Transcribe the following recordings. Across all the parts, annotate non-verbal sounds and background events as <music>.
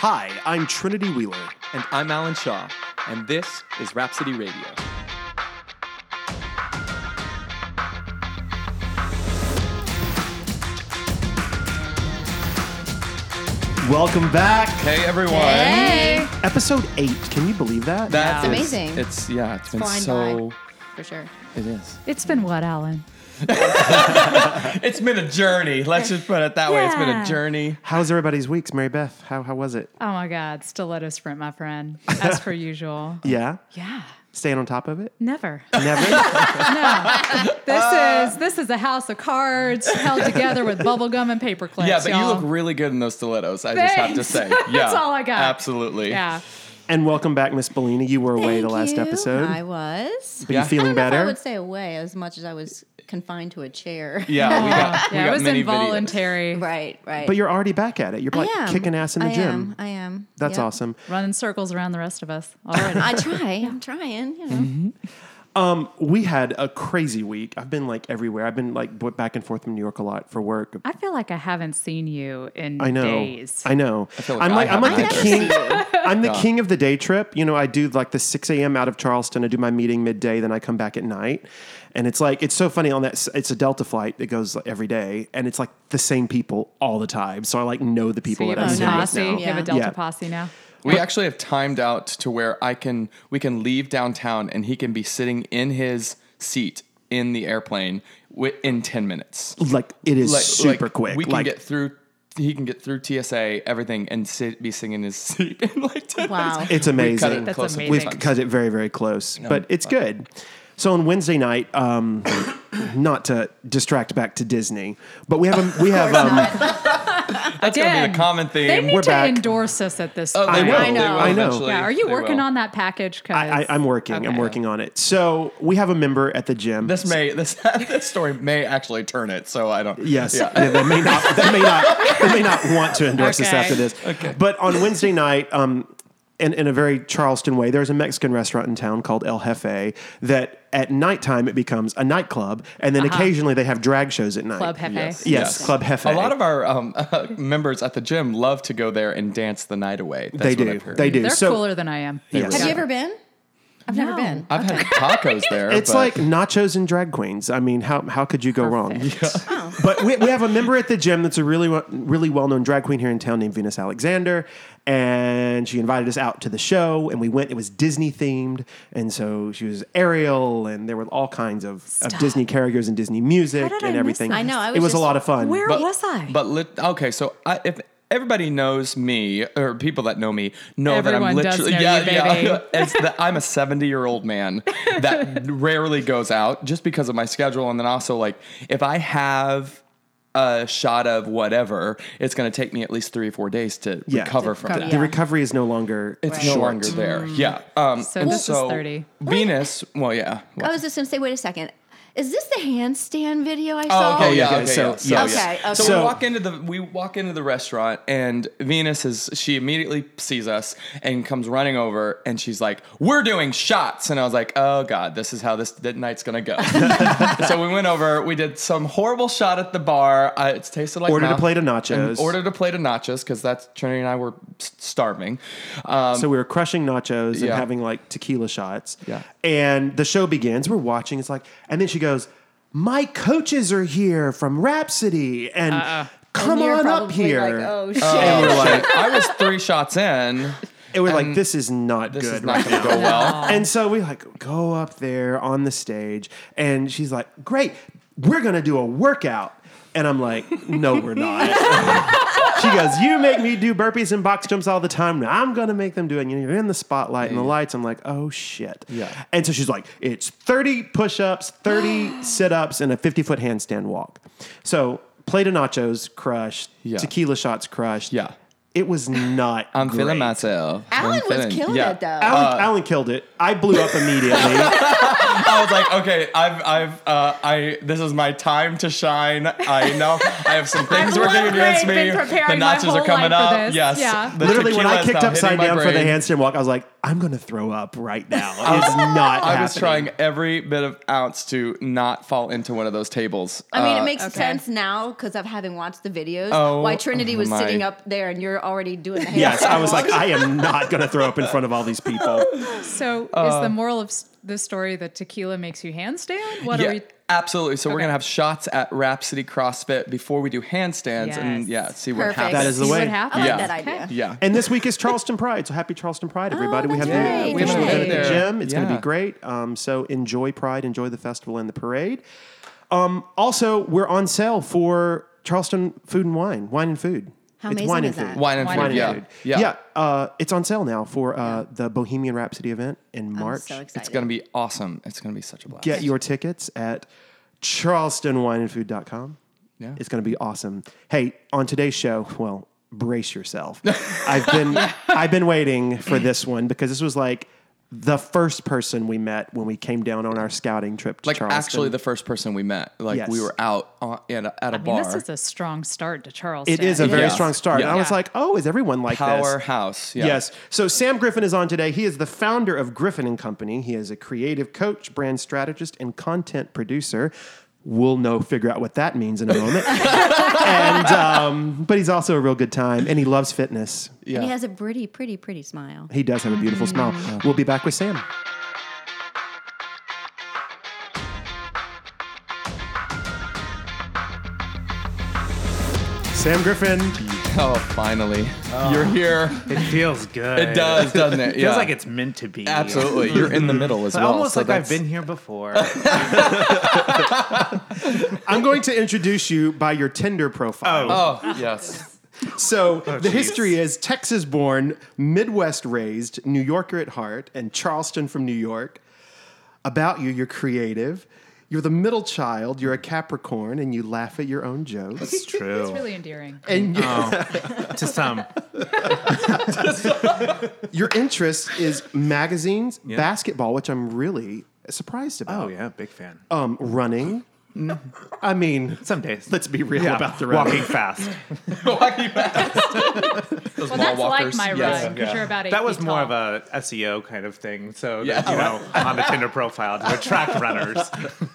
Hi, I'm Trinity Wheeler. And I'm Alan Shaw, and this is Rhapsody Radio. Welcome back. Hey everyone. Hey, Episode 8. Can you believe that? That's It's amazing. It's yeah, it's been flying so for sure. it is. It's been what, Alan? <laughs> It's been a journey. Let's just put it that way. It's been a Yeah. journey. How's everybody's weeks, Mary Beth? How, how was it? Oh my God, stiletto sprint, my friend. As per usual. <laughs> Yeah? Yeah. Staying on top of it? Never. Never? <laughs> No. This is this is a house of cards held together with bubble gum and paper clips. Yeah, but you y'all. look really good in those stilettos. I just have to Thanks. say. Yeah. That's all I got. Absolutely. Yeah. and welcome back, Miss Bellini. You were away the last you. episode. I was. but Yeah. you feeling I don't know if I better? would say away as much as I was confined to a chair. Yeah, we got, we <laughs> Yeah, got it was many videos. involuntary. right, right. but you're already back at it. You're like kicking ass in the I gym. Am. I am. That's Yep. awesome. Running circles around the rest of us <laughs> already. I try. I'm trying. You know. Mm-hmm. Um, we had a crazy week. I've been like everywhere. I've been like back and forth from New York a lot for work. I feel like I haven't seen you in I know. days. I know. feel like I'm like I'm like the king. <laughs> I'm the Yeah. king of the day trip. You know, I do like the 6 a.m. out of Charleston. I do my meeting midday, then I come back at night. And it's like it's so funny on that. It's a Delta flight that goes every day, and it's like the same people all the time. So I like know the people you that I'm a Oh, seeing posse. now. You have a Yeah. Delta Yeah. posse now. We actually have timed out to where I can we can leave downtown and he can be sitting in his seat in the airplane wi- in 10 minutes. Like it is Like- super like, quick. We can like get through he can get through TSA, everything, and sit, be sitting in his <laughs> seat in like 10 Wow. minutes. it's We cut amazing. it That's close amazing. We've cut it very, very close, but it's good. So on Wednesday night, um, <coughs> not to distract back to Disney, but we have a, we have um, <laughs> <laughs> That's gonna be Again, the common They need We're to back. endorse us at this Oh, point. they will. I They know. will I know. Yeah, are you They working will. on that package? 'Cause- I, I, I'm working. I'm working on it. So we have a member at the gym. This may this <laughs> this story may actually turn it, so I don't. Yes, Yeah. yeah, they may not. They may not. They may not want to endorse us after this. Okay. But on Wednesday night, um, in, in a very Charleston way, there's a Mexican restaurant in town called El Jefe that at nighttime it becomes a nightclub, and then occasionally they have drag shows at night. Club Jefe. Yes. Yes, Club Jefe. A lot of our um, <laughs> members at the gym love to go there and dance the night away. That's they what do. I've heard. They do. They're so cooler than I am. Yes. Have you ever been? I've never been. I've had tacos <laughs> there. It's but- like nachos and drag queens. I mean, how how could you go wrong? <laughs> Oh. But we, we have a member at the gym that's a really wa- really well known drag queen here in town named Venus Alexander, and she invited us out to the show, and we went. It was Disney themed, and so she was Ariel, and there were all kinds of, of Stop. Disney characters and Disney music How did I and miss everything. this? I know, I it was was a just- lot of fun. Where But- was I? But lit, okay, so I, if everybody knows me or people that know me know Everyone that I'm does literally know yeah you, yeah <laughs> it's that I'm a 70 year old man that <laughs> rarely goes out just because of my schedule and then also like if I have a shot of whatever it's going to take me at least three or four days to Yeah. recover from recover, that. The recovery is no longer It's Right. no longer there. Yeah. Um, So and this is 30. Venus, well, yeah. I was just going to say, wait a second. Is this the handstand video I Oh, saw? okay, yeah, okay, okay, so- yeah. So, yes. Okay, okay. So, So- we walk into the we walk into the restaurant and Venus is she immediately sees us and comes running over and she's like, "We're doing shots," and I was like, "Oh God, this is how this night's gonna go." <laughs> so we went over, we did some horrible shot at the bar. Uh, it's tasted like Ordered a plate of nachos. Ordered a plate of nachos because that's Trinity and I were starving. Um, So we were crushing nachos and Yeah. having like tequila shots. Yeah. And the show begins. We're watching. It's like, and then she goes, "My coaches are here from Rhapsody, and uh, uh, come You're on up here." Like, oh shit. and like, I was three shots in. and we're like, this is not This good. is right not going to go well. And so we like go up there on the stage, and she's like, "Great, we're gonna do a workout." And I'm like, "No, we're not." <laughs> she goes, "You make me do burpees and box jumps all the time. Now I'm gonna make them do it." You're in the spotlight and the lights. I'm like, "Oh shit!" Yeah. And so she's like, "It's 30 push-ups, 30 <gasps> sit-ups, and a 50 foot handstand walk." So plate of nachos crushed, Yeah. tequila shots crushed. Yeah. It was not. <laughs> I'm great. feeling myself. Alan I'm was killing yeah. it though. Alan, Alan killed it. I blew up immediately. <laughs> I was like, okay, I've, I've, uh, I, this is my time to shine. I know I have some <laughs> things working against me. been preparing the my nachos are coming up. Yes. Yeah. Literally, when I kicked upside hitting my down for the handstand walk, I was like, I'm going to throw up right now. <laughs> It's not. I was happening. trying every bit of ounce to not fall into one of those tables. I mean, Uh, it makes okay. sense now because of having watched the videos. Oh, why Trinity was my. sitting up there and you're already doing the Yes, I was like. I am not going to throw up in front of all these people. So Uh, is the moral of the story that tequila makes you handstand? What yeah, are we? Absolutely. So we're gonna have shots at Rhapsody CrossFit before we do handstands, and yeah, see what Perfect. happens. That is the see way. What happens? I like Yeah. that idea. Yeah. And this week is Charleston Pride, so happy Charleston Pride, everybody. we have that's the we have an event at the gym. It's going to be great. Um, so enjoy Pride, enjoy the festival and the parade. Um, also, we're on sale for Charleston Food and Wine, wine and food. How it's amazing wine is and that? food. Wine and Wine food. and Yeah. food. Yeah. yeah. Uh, it's on sale now for uh, the Bohemian Rhapsody event in March. so excited. It's gonna be awesome. It's gonna be such a blast. Get your tickets at charlestonwineandfood.com. Yeah. It's going to be awesome. Hey, on today's show, well, brace yourself. I've been <laughs> I've been waiting for this one because this was like the first person we met when we came down on our scouting trip to like Charleston. actually the first person we met. Like Yes. we were out on, at, a, at a I mean, bar. this is a strong start to Charleston. it is a very Yeah. strong start. Yeah. And I was Yeah. like, oh, is everyone like this? powerhouse. Yeah. Yes. So Sam Griffin is on today. He is the founder of Griffin and Company. He is a creative coach, brand strategist, and content producer. We'll know, figure out what that means in a moment. <laughs> and um, but he's also a real good time, and he loves fitness. Yeah. And he has a pretty, pretty, pretty smile. He does have a beautiful smile. We'll be back with Sam. Sam Griffin. Oh, finally, you're here. It feels good. It does, doesn't it? <laughs> It feels like it's meant to be. Absolutely, you're in the middle as <laughs> It's well. almost so like I've been here before. <laughs> I'm going to introduce you by your Tinder profile. Oh, oh yes. So oh, the history is Texas born, Midwest raised, New Yorker at heart, and Charleston from New York. About you, you're creative. You're the middle child. You're a Capricorn, and you laugh at your own jokes. It's true. It's really endearing. And you- <laughs> to some. <laughs> your interest is magazines, basketball, which I'm really surprised about. Oh yeah, big fan. Um, running. I mean, Some days. let's be real yeah, about the running. walking fast. <laughs> Walking fast. Those Well, mall that's walkers. like my Yes. run because you're about eight That was feet more tall. of a SEO kind of thing. So Yeah. that, you know, on the Tinder profile to attract runners.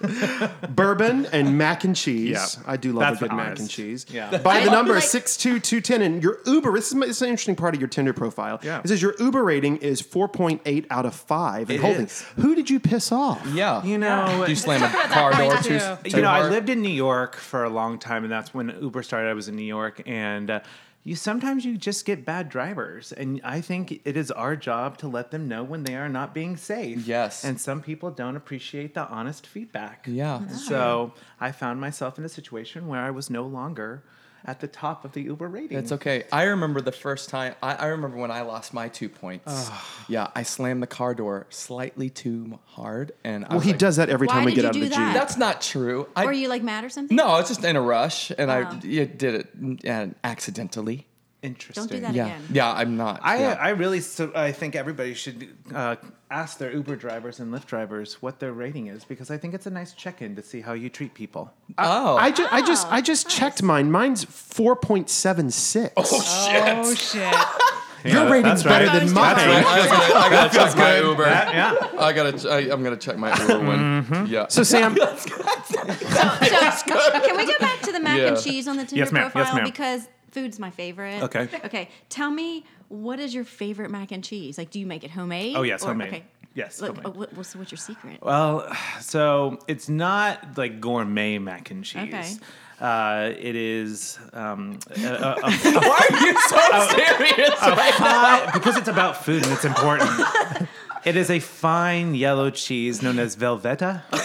<laughs> Bourbon and mac and cheese. Yeah. I do love That's a good mac honest. and cheese. Yeah. By the I number like- six two two ten, and your Uber. This is, my- this is an interesting part of your Tinder profile. Yeah. It says your Uber rating is four point eight out of five. And It holding. is. Who did you piss off? Yeah. You know, Do you slam a car door too. too? You know, I lived in New York for a long time, and that's when Uber started. I was in New York, and uh, you sometimes you just get bad drivers, and I think it is our job to let them know when they are not being safe. Yes. and some people don't appreciate the honest feedback. Yeah. So I found myself in a situation where I was no longer at the top of the Uber rating. It's okay. I remember the first time. I, I remember when I lost my two points. yeah, I slammed the car door slightly too hard, and Well, was he like, does that every time we get out of the that? Jeep. That's not true. I, Were you like mad or something? no, I was just in a rush, and I Oh. yeah, did it uh, accidentally. Interesting. Don't do that Yeah, again. yeah, I'm not. I, yeah. I really so I think everybody should uh, ask their Uber drivers and Lyft drivers what their rating is because I think it's a nice check-in to see how you treat people. Uh, oh, I just, I just, Oh, I just checked mine. Mine's four point seven six. Oh shit! Oh shit! <laughs> Yeah, Your rating's that's right. better than mine. That's right. I gotta, I gotta check my Uber. yeah. I gotta. I, I'm gonna check my Uber one. Mm-hmm. Yeah. So Sam, <laughs> <laughs> So, can we go back to the mac Yeah. and cheese on the Tinder Yes, ma'am. Yes, ma'am. because food's my favorite. Okay. Okay. Tell me what is your favorite mac and cheese? Like, do you make it homemade? Oh, yes, Or- homemade. Okay. Yes, Look, homemade. uh, what, what's, what's your secret? Well, so it's not like gourmet mac and cheese. Okay. Uh, it is um, a, a, a <laughs> Why are you so <laughs> serious right now? because it's about food and it's important. <laughs> It is a fine yellow cheese known as Velveeta. Velveeta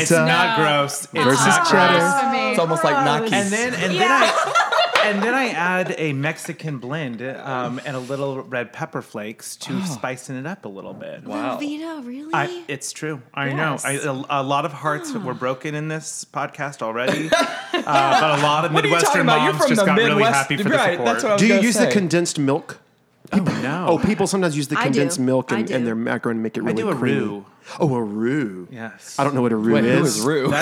It's not gross. It's versus not cheddar. gross. It's almost like Naki. And then and then I and then I add a Mexican blend um, and a little red pepper flakes to spicing it up a little bit. Wow. Velveeta, really? I, it's true. I Yes. know. I, a, a lot of hearts were broken in this podcast already, <laughs> uh, but a lot of What are you talking Midwestern? You're moms just got Midwest, really happy for right? the support. That's what I was do you gonna use the condensed milk? no. Oh, people sometimes use the condensed milk and, do. and their macaroni and make it I really do a creamy. roux. Oh, a roux. Yes. I don't know what a roux Wait, who is. is <laughs> Rue? B-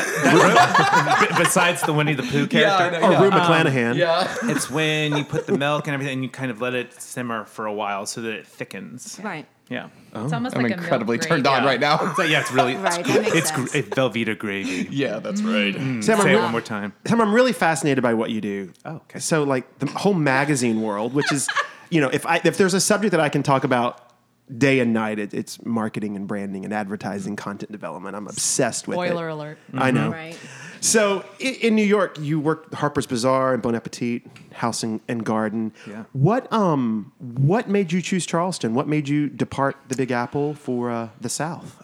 Besides the Winnie the Pooh character. Oh, Rue um, McClanahan. yeah. It's when you put the milk and everything and you kind of let it simmer for a while so that it thickens. Right. Yeah. Oh. It's almost I'm like a milk incredibly gravy. turned on Yeah. right now. So, yeah, it's really Right, that makes it's, sense. gr- it's Velveeta gravy. yeah, that's right. Mm. Sam, I'm Say it re- one more time. Sam, I'm really fascinated by what you do. Oh, okay. So, like the whole magazine world, which is, you know, if I if there's a subject that I can talk about day and night, it, it's marketing and branding and advertising, content development. I'm obsessed with Spoiler it. alert. I know. Right. So in, in New York, you worked Harper's Bazaar and Bon Appetit, House and, and Garden. Yeah. What um what made you choose Charleston? What made you depart the Big Apple for uh, the South?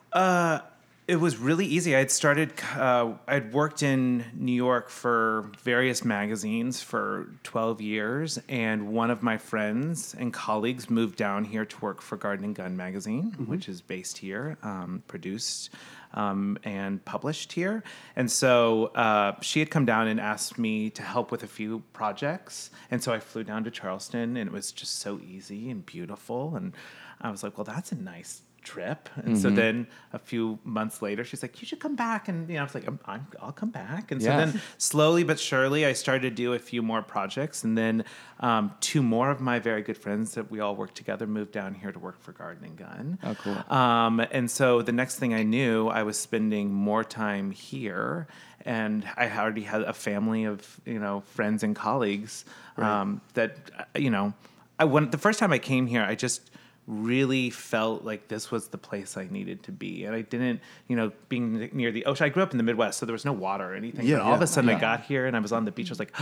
It was really easy. I'd started, uh, I'd worked in New York for various magazines for 12 years, and one of my friends and colleagues moved down here to work for Garden and Gun magazine, which is based here, um, produced um, and published here. And so uh, she had come down and asked me to help with a few projects. And so I flew down to Charleston, and it was just so easy and beautiful. And I was like, well, that's a nice trip. And so then a few months later, she's like, "You should come back." And you know, I was like, I'm, I'm, "I'll come back." And so Yeah. then slowly but surely, I started to do a few more projects, and then um, two more of my very good friends that we all worked together moved down here to work for Garden and Gun. Oh, cool. Um, and so the next thing I knew, I was spending more time here, and I already had a family of you know friends and colleagues um, that you know. I when the first time I came here, I just really felt like this was the place I needed to be, and I didn't, you know, being near the ocean. I grew up in the Midwest, so there was no water or anything. Yeah, but all of a sudden, Yeah. I got here and I was on the beach. I was like.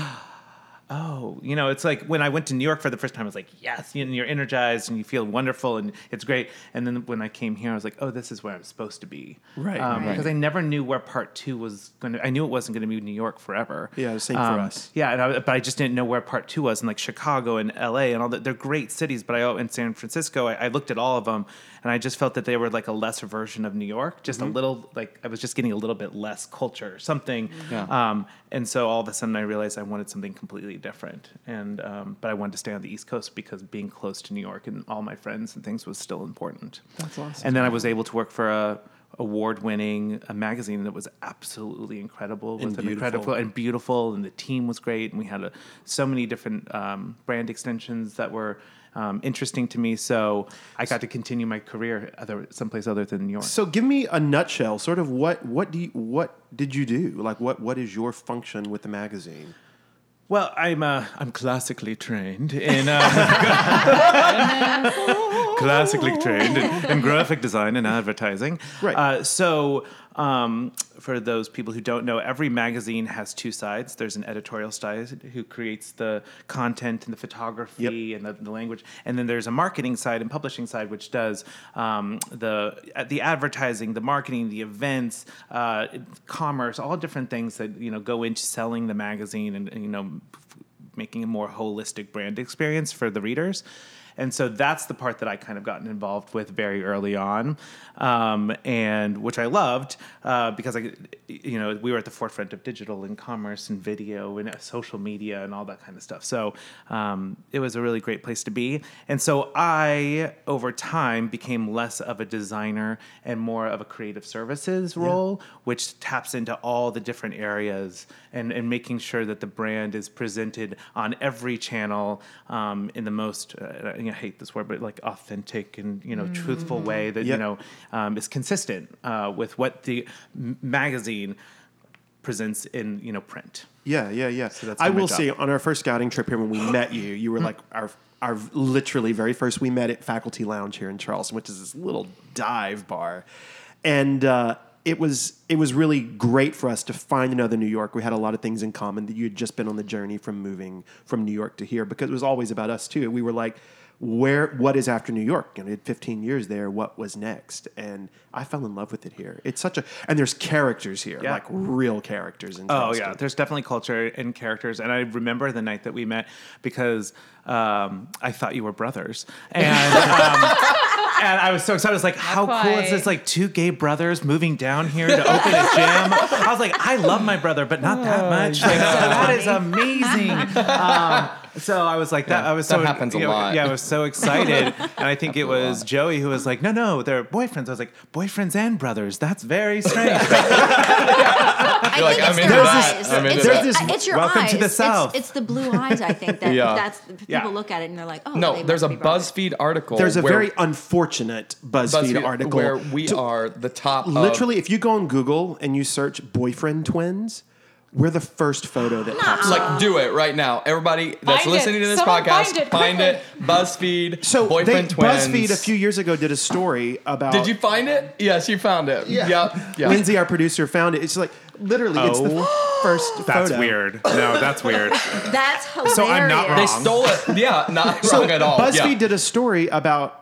Oh, you know, it's like when I went to New York for the first time, I was like, yes, know, you're energized and you feel wonderful and it's great. And then when I came here, I was like, oh, this is where I'm supposed to be. Right, Um, right. Because I never knew where part two was going to, I knew it wasn't going to be New York forever. Yeah, same for Um, us. Yeah, and I, but I just didn't know where part two was. And like Chicago and LA and all that, they're great cities, but I, in San Francisco, I, I looked at all of them and I just felt that they were like a lesser version of New York, just a little, like I was just getting a little bit less culture, or something. Yeah. Um, and so all of a sudden I realized I wanted something completely different. And, um, but I wanted to stay on the East Coast because being close to New York and all my friends and things was still important. That's awesome. And then I was able to work for a award-winning a magazine that was absolutely incredible And with an beautiful. incredible and beautiful, and the team was great, and we had a, so many different um, brand extensions that were um, interesting to me. So I got to continue my career other someplace other than New York. So give me a nutshell, sort of what what do you, what did you do? Like what what is your function with the magazine? Well, I'm uh, I'm classically trained in uh, <laughs> <laughs> classically trained in, in graphic design and advertising. Right. Uh, so, um, for those people who don't know, every magazine has two sides. There's an editorial side who creates the content and the photography and the, the language, and then there's a marketing side and publishing side, which does um, the the advertising, the marketing, the events, uh, commerce, all different things that you know go into selling the magazine and, and you know making a more holistic brand experience for the readers. And so that's the part that I kind of gotten involved with very early on, um, and which I loved uh, because I, you know, we were at the forefront of digital and commerce and video and social media and all that kind of stuff. So um, it was a really great place to be. And so I, over time, became less of a designer and more of a creative services role, which taps into all the different areas and, and making sure that the brand is presented on every channel um, in the most, uh, I hate this word, but like authentic and, you know, truthful way that, Yep. you know, um, is consistent uh, with what the m- magazine presents in, you know, print. Yeah, yeah, yeah. that's I will say on our first scouting trip here when we met you, you were <gasps> like our our literally very first. We met at Faculty Lounge here in Charleston, which is this little dive bar, and uh, it was it was really great for us to find another New York. We had a lot of things in common that you had just been on the journey from moving from New York to here because it was always about us too. We were like. Where what is after New York? You know, we had 15 years there. What was next? And I fell in love with it here. It's such a and there's characters here, Yeah. like real characters in Oh yeah, there's definitely culture and characters, and I remember the night that we met because um, I thought you were brothers, and um, <laughs> and I was so excited. I was like, "How cool is this? Like two gay brothers moving down here to open a gym." I was like, "I love my brother, but not that much. Like, that is amazing." <laughs> Um, So I was like that. Yeah, I was that so happens a you know, lot. Yeah, I was so <laughs> excited, and I think it was Joey who was like, "No, no, they're boyfriends." I was like, "Boyfriends and brothers? That's very <laughs> strange." I You're like, think I'm it's their eyes. I'm into it's, that. it- There's this- uh, it's your welcome eyes. to the It's- South. It's, the blue eyes. I think that <laughs> Yeah. that's people Yeah. look at it and they're like, oh, No, they there's a be. BuzzFeed article. There's a where- very unfortunate BuzzFeed, BuzzFeed article where we to- are the top. of- Literally, if you go on Google and you search boyfriend twins, we're the first photo that pops up. like do it right now, everybody that's Find it. listening to this Someone podcast. find it it. <laughs> BuzzFeed. So they, boyfriend twins. BuzzFeed a few years ago did a story about. Did you find it? Yes, you found it. Yeah. Yep. Yeah. Lindsay, our producer, found it. It's like literally, it's the Oh. <gasps> first That's photo. weird. No, that's weird. <laughs> That's hilarious. So I'm not wrong. They stole it. Yeah, not So wrong at all. BuzzFeed yeah. did a story about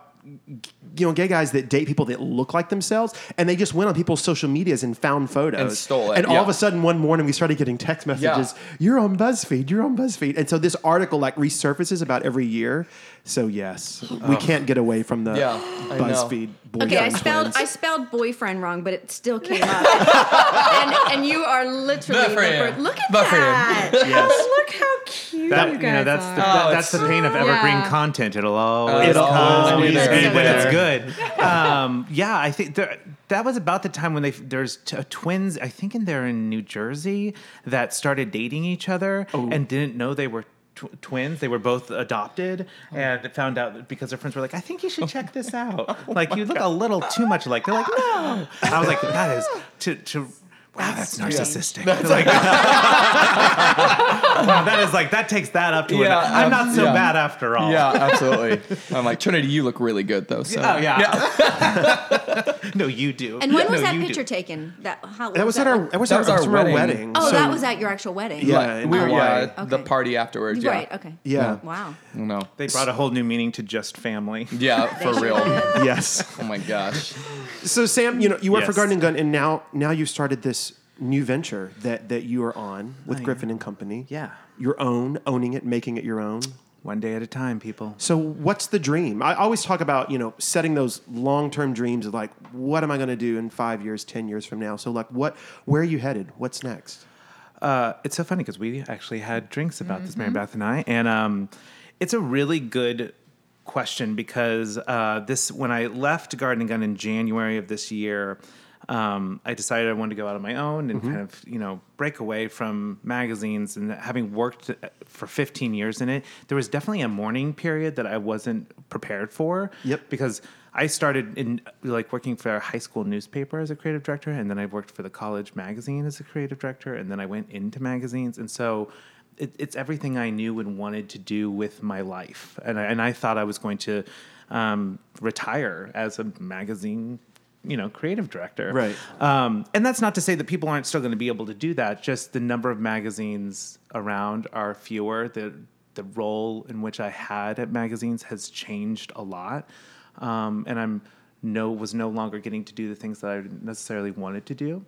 you know gay guys that date people that look like themselves, and they just went on people's social medias and found photos And stole it, And all of a sudden, one morning, we started getting text messages. You're on BuzzFeed. You're on BuzzFeed. And so this article like resurfaces about every year. So yes, we can't get away from the Yeah, I. BuzzFeed. Okay, I boyfriend spelled. I spelled boyfriend wrong, but it still came <laughs> up. and, and you are literally the Boyfriend. look at Boyfriend. that. <laughs> Yes. look how cute. That, you you, guys know, that's are. the, Oh, that's the pain of oh, evergreen Yeah. content. It'll oh, always It'll come, always and be when it's there. Good. <laughs> Um, yeah, I think there, that was about the time when they there's t- uh, twins. I think in there in New Jersey that started dating each other and didn't know they were. Tw- twins they were both adopted and found out because their friends were like i think you should check this out <laughs> like you look a little too much like they're like no i was like that is to to wow that's narcissistic like <laughs> wow, that is like that takes that up to Yeah, yeah, i'm um, not so yeah. bad after all Yeah, absolutely. <laughs> I'm like Trinity. You look really good though. So. Oh yeah. <laughs> no, you do. And when was No, that you do. picture taken? That how That was at our. That was, That our, was our our wedding. wedding. Oh, So- that was at your actual wedding. Yeah, Like, we were Hawaii. yeah, the party afterwards. Yeah. Right. Okay. Yeah. Wow. No. They brought a whole new meaning to just family. Yeah, for real. Yes. Oh my gosh. So Sam, you know, you work for Yes. Garden and Gun, and now now you started this new venture that that you are on with I Griffin and Company. Yeah. Your own, owning it, making it your own. One day at a time, people. So what's the dream? I always talk about, you know, setting those long-term dreams of like, what am I going to do in 5 years, 10 years from now? So like what where are you headed? What's next? Uh, it's so funny because we actually had drinks about this, Mary Beth and I, and um, it's a really good question because uh, this when I left Garden and Gun in January of this year, um, I decided I wanted to go out on my own and kind of you know break away from magazines and having worked for 15 years in it, there was definitely a mourning period that I wasn't prepared for. Yep. Because I started in like working for a high school newspaper as a creative director, and then I worked for the college magazine as a creative director, and then I went into magazines, and so it, it's everything I knew and wanted to do with my life, and I, and I thought I was going to um, retire as a magazine. You know, creative director. Right. Um, and that's not to say that people aren't still going to be able to do that. Just the number of magazines around are fewer. The the role in which I had at magazines has changed a lot, um, and I'm no was no longer getting to do the things that I necessarily wanted to do,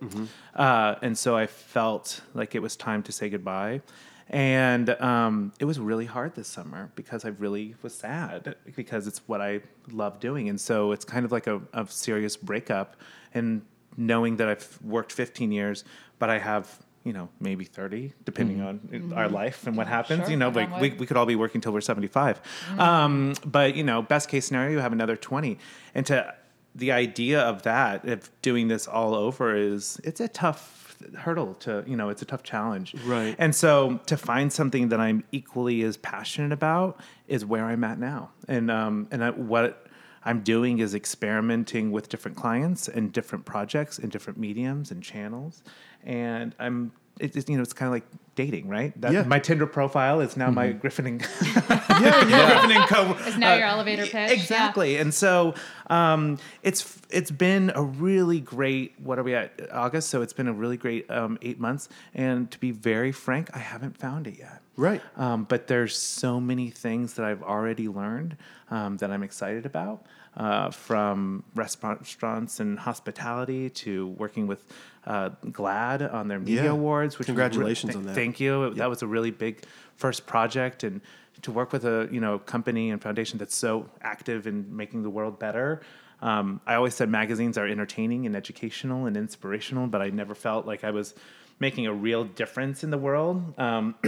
uh, and so I felt like it was time to say goodbye. And um, it was really hard this summer because I really was sad because it's what I love doing. And so it's kind of like a, a serious breakup. And knowing that I've worked 15 years, but I have, you know, maybe 30, depending on our life and what happens. Sure, You know, like we, we could all be working till we're 75. Um, but, you know, best case scenario, you have another 20. And to the idea of that, of doing this all over, is it's a tough hurdle to, you know, it's a tough challenge. Right. And so to find something that I'm equally as passionate about is where I'm at now. And um, and I, what I'm doing is experimenting with different clients and different projects and different mediums and channels. And I'm it, it's you know it's kind of like dating, right? That, Yeah. My Tinder profile is now my Griffin and <laughs> Yeah, yeah. <laughs> Griffin and Co. Is now your elevator pitch. Yeah. Exactly. And so um, it's it's been a really great. What are we at August? So it's been a really great um, eight months. And to be very frank, I haven't found it yet. Right. Um, but there's so many things that I've already learned um, that I'm excited about. Uh, from restaurants and hospitality to working with uh, GLAAD on their media Yeah. awards. Which was re- Congratulations on that. Thank you. That was a really big first project, and to work with a you know company and foundation that's so active in making the world better. Um, I always said magazines are entertaining and educational and inspirational, but I never felt like I was making a real difference in the world. Um, <clears throat>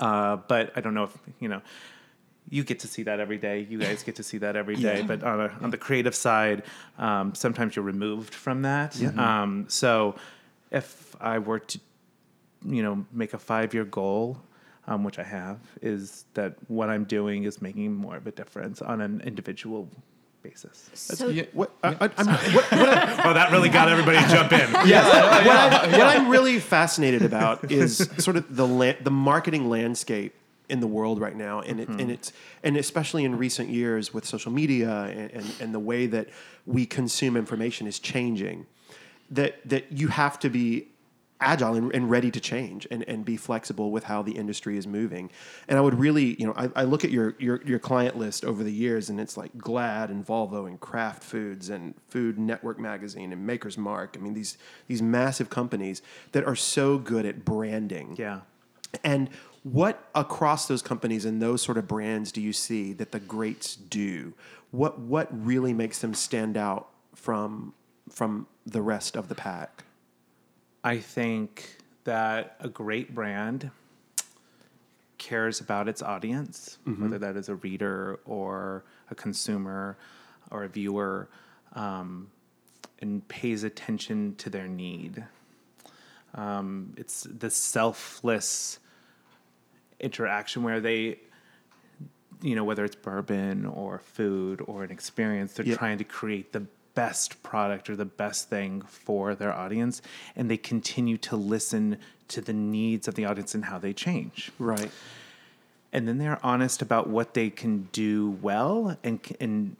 Uh, but I don't know if you know. You get to see that every day. You guys get to see that every day. Yeah. But on, a, on the creative side, um, sometimes you're removed from that. Um, so, if I were to, you know, make a five-year goal, um, which I have, is that what I'm doing is making more of a difference on an individual basis. So Yeah. What, I, I, I'm, what, what, I, <laughs> Oh, that really got everybody to jump in. <laughs> what, I, what I'm really fascinated about is sort of the la- the marketing landscape in the world right now, and it, and mm-hmm. it's and especially in recent years with social media and, and, and the way that we consume information is changing. That that you have to be agile and, and ready to change and, and be flexible with how the industry is moving. And I would really, you know, I, I look at your, your your client list over the years and it's like Glad and Volvo and Kraft Foods and Food Network Magazine and Maker's Mark. I mean these these massive companies that are so good at branding. Yeah. And what across those companies and those sort of brands do you see that the greats do? What what really makes them stand out from from the rest of the pack? I think that a great brand cares about its audience, whether that is a reader or a consumer or a viewer, um, and pays attention to their need. Um, it's the selfless interaction where they you know whether it's bourbon or food or an experience they're Yeah. trying to create the best product or the best thing for their audience and they continue to listen to the needs of the audience and how they change Right. and then they're honest about what they can do well and and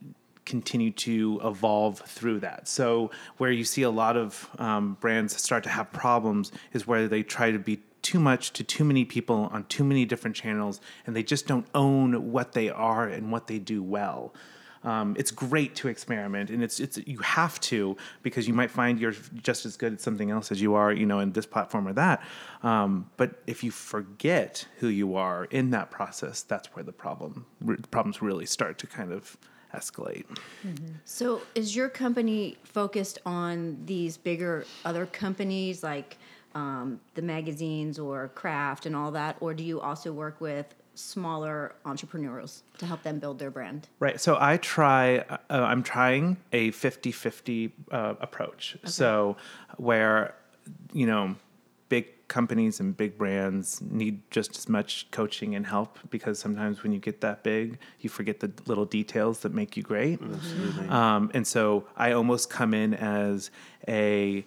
continue to evolve through that. So where you see a lot of um, brands start to have problems is where they try to be too much to too many people on too many different channels, and they just don't own what they are and what they do well. Um, it's great to experiment, and it's it's you have to because you might find you're just as good at something else as you are, you know, in this platform or that. Um, but if you forget who you are in that process, that's where the problem problems really start to kind of escalate. So, is your company focused on these bigger other companies like um, the magazines or Kraft and all that, or do you also work with smaller entrepreneurs to help them build their brand? Right. So I try, uh, I'm trying a 50 50 uh, approach. So, where, you know, big companies and big brands need just as much coaching and help because sometimes when you get that big, you forget the little details that make you great. Um, and so I almost come in as a,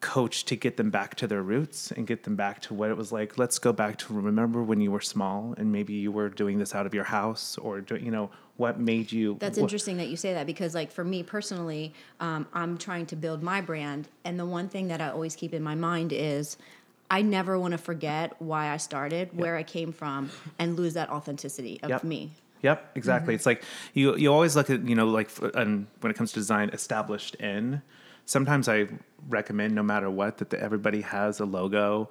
coach to get them back to their roots and get them back to what it was like. Let's go back to remember when you were small and maybe you were doing this out of your house or do, you know what made you. That's what- interesting that you say that because, like, for me personally, um, I'm trying to build my brand, and the one thing that I always keep in my mind is I never want to forget why I started, where I came from, and lose that authenticity of Yep. me. Yep, exactly. It's like you you always look at you know like and when it comes to design, established in. Sometimes I recommend, no matter what, that the, everybody has a logo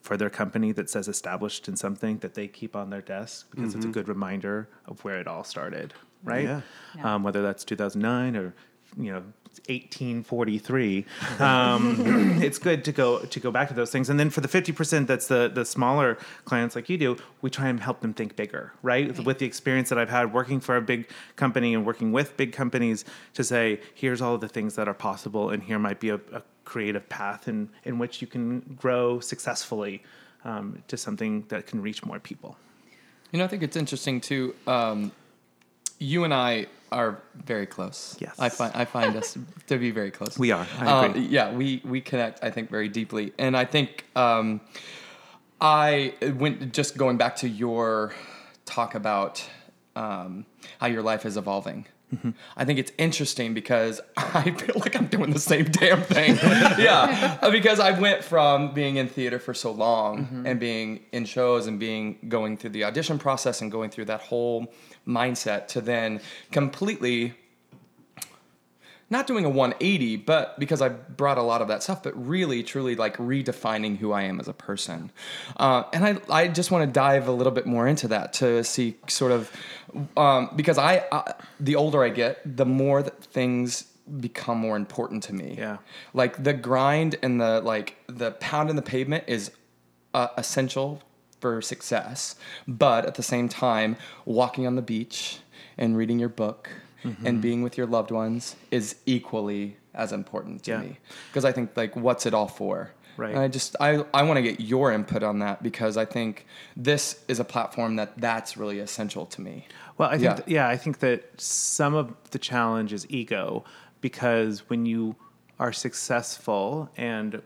for their company that says established in something that they keep on their desk because it's a good reminder of where it all started, right? Yeah. Yeah. Um, whether that's 2009 or you know 1843 um, <laughs> it's good to go to go back to those things. And then for the 50% that's the the smaller clients like you do we try and help them think bigger right, with the experience that i've had working for a big company and working with big companies to say here's all of the things that are possible and here might be a, a creative path in in which you can grow successfully um, to something that can reach more people. You know, I think it's interesting too. Um, you and I are very close. Yes. I find I find us <laughs> to be very close. We are. I agree. yeah, we we connect. I think very deeply, and I think um, I went just going back to your talk about um, how your life is evolving. Mm-hmm. I think it's interesting because <laughs> I feel like I'm doing the same damn thing. <laughs> yeah, because I went from being in theater for so long Mm-hmm. and being in shows and being going through the audition process and going through that whole mindset to then completely not doing a 180, but because I brought a lot of that stuff, but really, truly like redefining who I am as a person. Uh, and I, I just want to dive a little bit more into that to see sort of, um, because I, I, the older I get, the more that things become more important to me. Yeah. Like the grind and the, like the pound in the pavement is uh, essential for success. But at the same time, walking on the beach and reading your book Mm-hmm. and being with your loved ones is equally as important to Yeah. me. Because I think like what's it all for? Right. And I just I, I want to get your input on that because I think this is a platform that that's really essential to me. Well, I think Yeah. yeah, I think that some of the challenge is ego because when you are successful and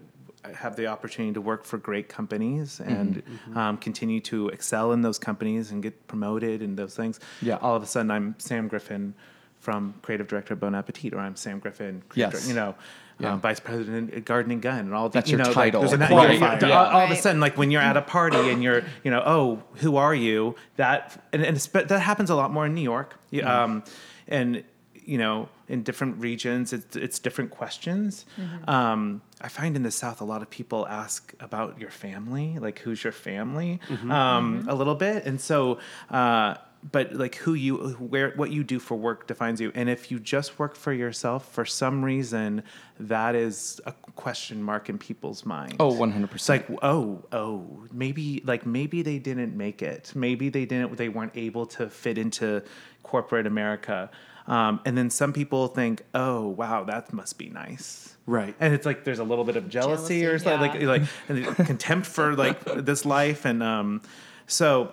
have the opportunity to work for great companies and Mm-hmm. Um, continue to excel in those companies and get promoted and those things, Yeah. all of a sudden I'm Sam Griffin from creative director Bon Appetit, or I'm Sam Griffin, creative Yes. you know, Yeah. um, vice president at Garden and Gun, and all the, That's you your know, like, title. there's an- Qualifier. yeah, Yeah. all, all of a sudden, like when you're at a party and you're, you know, oh, who are you? That and, and it's, but that happens a lot more in New York, You- um, and you know, in different regions, it's it's different questions. Um, I find in the South, a lot of people ask about your family, like who's your family, um, a little bit, and so. Uh, but like who you where what you do for work defines you. And if you just work for yourself for some reason that is a question mark in people's minds. Oh, 100%. it's like oh oh maybe like maybe they didn't make it. Maybe they didn't they weren't able to fit into corporate america. Um, and then some people think oh wow that must be nice. Right. and it's like there's a little bit of jealousy, or Jealousy, something like like and contempt for like this life. And um so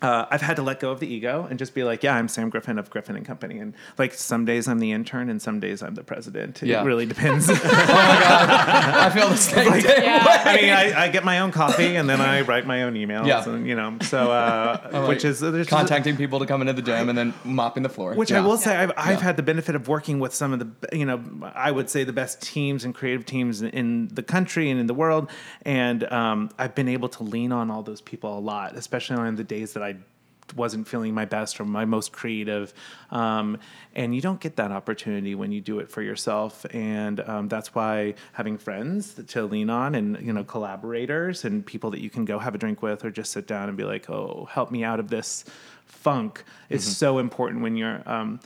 uh, I've had to let go of the ego and just be like, yeah, I'm Sam Griffin of Griffin and Company, and like some days I'm the intern and some days I'm the president. It Yeah. really depends. <laughs> oh my god, I feel the <laughs> same thing. <laughs> I mean, I, I get my own coffee and then I write my own emails, Yeah. and you know, so uh, which is there's just- contacting people to come into the gym and then mopping the floor. Which Yeah. I will say, I've, I've Yeah. had the benefit of working with some of the, you know, I would say the best teams and creative teams in the country and in the world. And um, I've been able to lean on all those people a lot, especially on the days that I wasn't feeling my best or my most creative. Um, and you don't get that opportunity when you do it for yourself. And um, that's why having friends to lean on and, you know, collaborators and people that you can go have a drink with or just sit down and be like, oh, help me out of this funk is so important when you're um,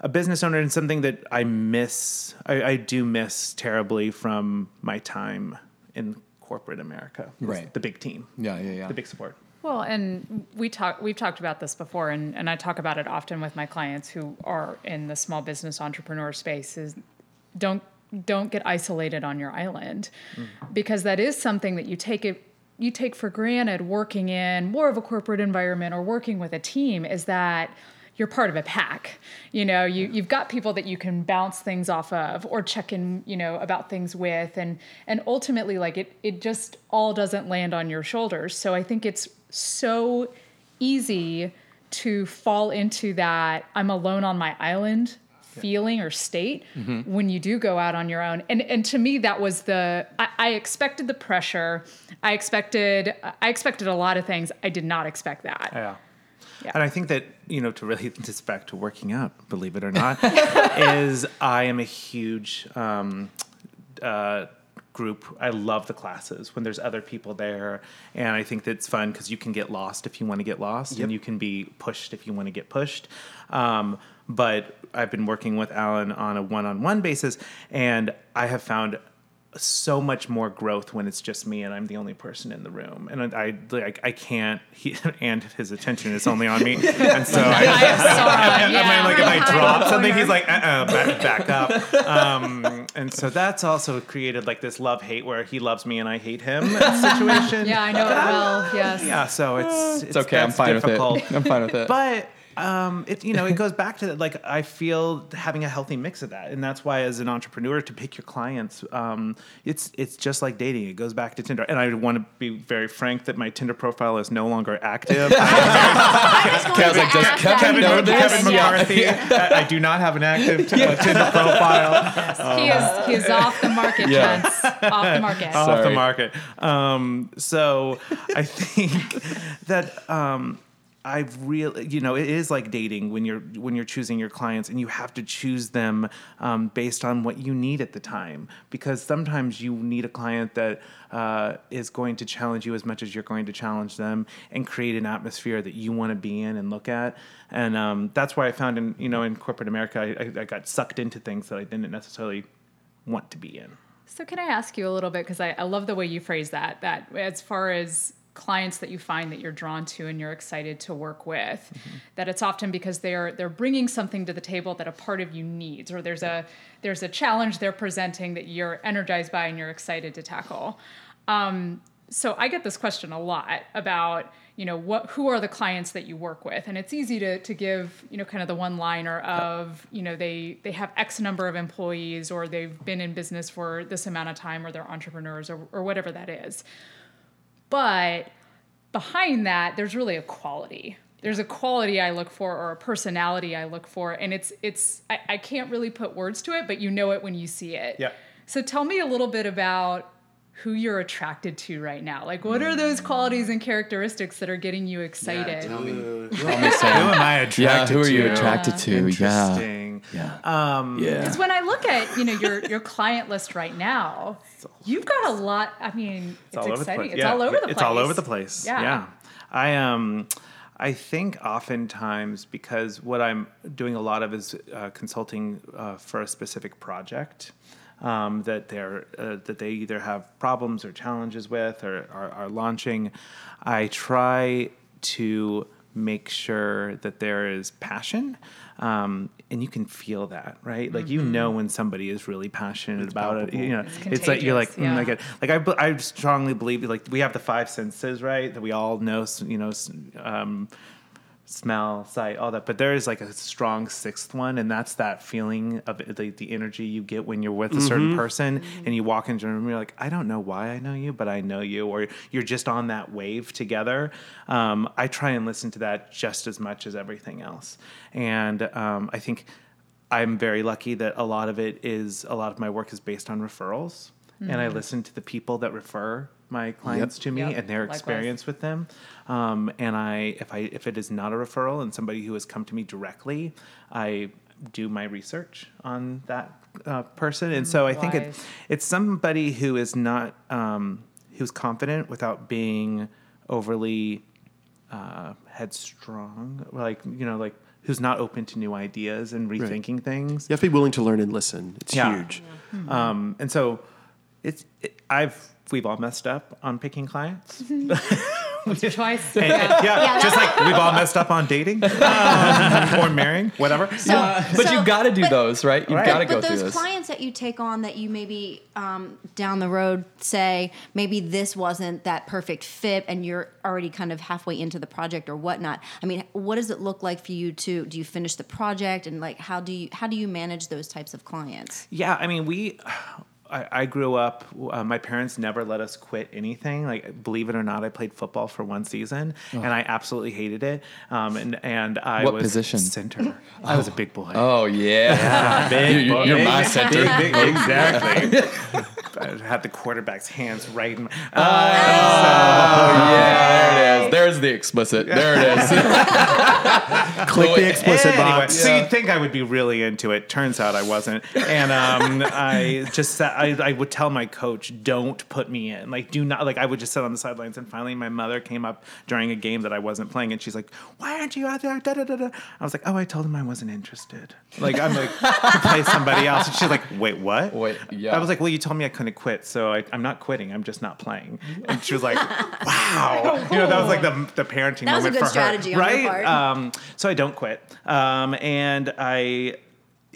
a business owner and something that I miss, I, I do miss terribly from my time in corporate America. Right. The big team. Yeah, yeah, yeah. The big support. Well, and we talk we've talked about this before and, and I talk about it often with my clients who are in the small business entrepreneur space is don't don't get isolated on your island mm. because that is something that you take it you take for granted working in more of a corporate environment or working with a team is that you're part of a pack. You know, you, you've got people that you can bounce things off of or check in, you know, about things with and and ultimately like it it just all doesn't land on your shoulders. So I think it's so easy to fall into that I'm alone on my island feeling or state when you do go out on your own. And and to me that was the I, I expected the pressure. I expected I expected a lot of things. I did not expect that. Yeah. Yeah. And I think that, you know, to really <laughs> just back to working out, believe it or not, <laughs> is I am a huge um, uh, group. I love the classes when there's other people there. And I think that's fun because you can get lost if you want to get lost and you can be pushed if you want to get pushed. Um, but I've been working with Alan on a one on one basis, and I have found so much more growth when it's just me and I'm the only person in the room. And I like I can't he <laughs> and his attention is only on me. <laughs> And so I, I <laughs> I mean, like if I drop something, he's like, uh-uh, back, back up. Um, and so that's also created like this love hate where he loves me and I hate him situation. Yeah, I know it well. Yes. Yeah, so it's It's okay. I'm fine difficult. with it. I'm fine with it. But um, it you know it goes back to like I feel having a healthy mix of that, and that's why as an entrepreneur to pick your clients, um, it's it's just like dating. It goes back to Tinder, and I want to be very frank that my Tinder profile is no longer active. <laughs> I was going I was to like, does ask Kevin Kevin, this? Yeah. McCarthy. I, I do not have an active t- uh, Tinder profile. He is he is off the market, Yeah. gents. Off the market. off the market. Um, so I think <laughs> that um, I've really, you know, it is like dating when you're when you're choosing your clients, and you have to choose them um, based on what you need at the time. Because sometimes you need a client that uh, is going to challenge you as much as you're going to challenge them, and create an atmosphere that you want to be in and look at. And um, that's why I found in you know in corporate America, I, I, I got sucked into things that I didn't necessarily want to be in. So can I ask you a little bit because I, I love the way you phrase that. That as far as clients that you find that you're drawn to and you're excited to work with Mm-hmm. that it's often because they're they're bringing something to the table that a part of you needs or there's a there's a challenge they're presenting that you're energized by and you're excited to tackle. Um, so I get this question a lot about you know what who are the clients that you work with? And it's easy to to give you know kind of the one liner of you know they they have x number of employees or they've been in business for this amount of time or they're entrepreneurs or, or whatever that is but behind that there's really a quality there's a quality i look for or a personality i look for and it's it's i, I can't really put words to it but you know it when you see it Yeah. so tell me a little bit about who you're attracted to right now like what are those qualities and characteristics that are getting you excited Yeah, tell me. Who am I attracted Yeah, who are you to? attracted to? Yeah. Interesting. Yeah. Um, Yeah. Because when I look at you know your your client list right now, you've got a lot. I mean, it's, all over the exciting. place. It's Yeah, all over the place. It's all over the place. Yeah. Yeah. I um I think oftentimes because what I'm doing a lot of is uh, consulting uh, for a specific project um, that they're uh, that they either have problems or challenges with or are, are launching. I try to make sure that there is passion um, and you can feel that right like you know when somebody is really passionate about it you know it's, like you're like mm, yeah. I get like I, I strongly believe like we have the five senses right that we all know you know um, smell sight all that but there is like a strong sixth one and that's that feeling of the, the energy you get when you're with a certain person and you walk into a room and you're like i don't know why i know you but i know you or you're just on that wave together. Um, i try and listen to that just as much as everything else. And um, i think i'm very lucky that a lot of it is a lot of my work is based on referrals and i listen to the people that refer my clients to me Yep, and their likewise. experience with them. Um, and i if i if it is not a referral and somebody who has come to me directly i do my research on that uh, person. And so i think it, it's somebody who is not um, who's confident without being overly uh, headstrong. Like you know like who's not open to new ideas and rethinking things. You have to be willing to learn and listen. It's Yeah. huge. um, and so it's it, I've we've all messed up on picking clients. <laughs> Choice. And- Yeah. and- yeah, just like we've all messed up on dating <laughs> um, or marrying, whatever. So, But so- you've got to do but- those, right? You've Right. got to go But through those those. clients that you take on that you maybe um, down the road say maybe this wasn't that perfect fit, and you're already kind of halfway into the project or whatnot. I mean, what does it look like for you to do you finish the project and like how do you how do you manage those types of clients? Yeah, I mean, we. I, I grew up. Uh, my parents never let us quit anything. Like, believe it or not, I played football for one season, and I absolutely hated it. Um, and and I What was position? center. I was a big boy. <laughs> Oh yeah, <laughs> big You- boy. you're Big- my center. big- big- exactly. <laughs> I had the quarterback's hands right in. My, Oh, yeah, there it is. There's the explicit. There it is. Click the explicit Anyway, box. So you'd think I would be really into it. Turns out I wasn't. And um, I just sat, I, I would tell my coach, don't put me in. Like, do not, like, I would just sit on the sidelines. And finally, my mother came up during a game that I wasn't playing. And she's like, why aren't you out there? Da, da, da, da. I was like, oh, I told him I wasn't interested. Like, I'm like, to play somebody else. And she's like, wait, what? Wait, yeah. I was like, well, you told me I couldn't quit. So I, I'm not quitting. I'm just not playing. And she was like, wow. You know, that was like the, the parenting That was a moment good for her. strategy on your right? part. Um, so I don't quit. Um, and I,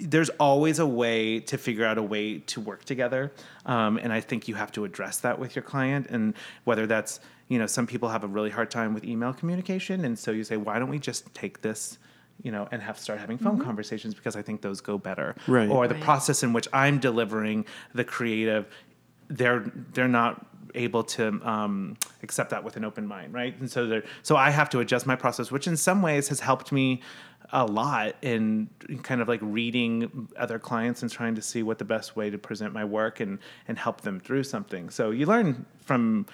there's always a way to figure out a way to work together. Um, and I think you have to address that with your client. And whether that's, you know, some people have a really hard time with email communication. And so you say, why don't we just take this, you know, and have start having phone conversations because I think those go better. Right. Or the Right. process in which I'm delivering the creative, they're they're not able to um, accept that with an open mind, right? And so they're, so I have to adjust my process, which in some ways has helped me a lot in kind of like reading other clients and trying to see what the best way to present my work and and help them through something. So you learn from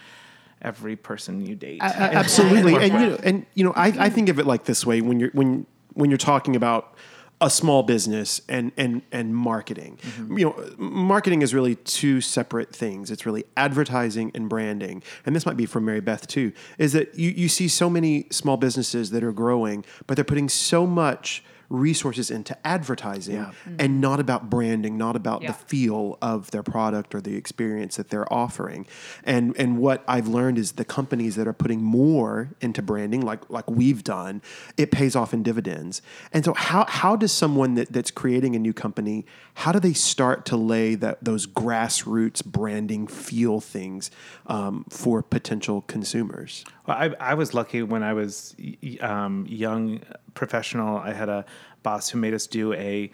every person you date. Absolutely <laughs> and you know and you know I, I think of it like this way when you're when when you're talking about a small business and and and marketing. Mm-hmm. You know marketing is really two separate things. It's really advertising and branding. And this might be from mary beth too is that you, you see so many small businesses that are growing but they're putting so much resources into advertising and not about branding, not about Yeah. the feel of their product or the experience that they're offering. And and what I've learned is the companies that are putting more into branding, like like we've done, it pays off in dividends. And so how how does someone that, that's creating a new company, how do they start to lay that those grassroots branding feel things um, for potential consumers? Well, I, I was lucky when I was um, young professional. I had a boss who made us do a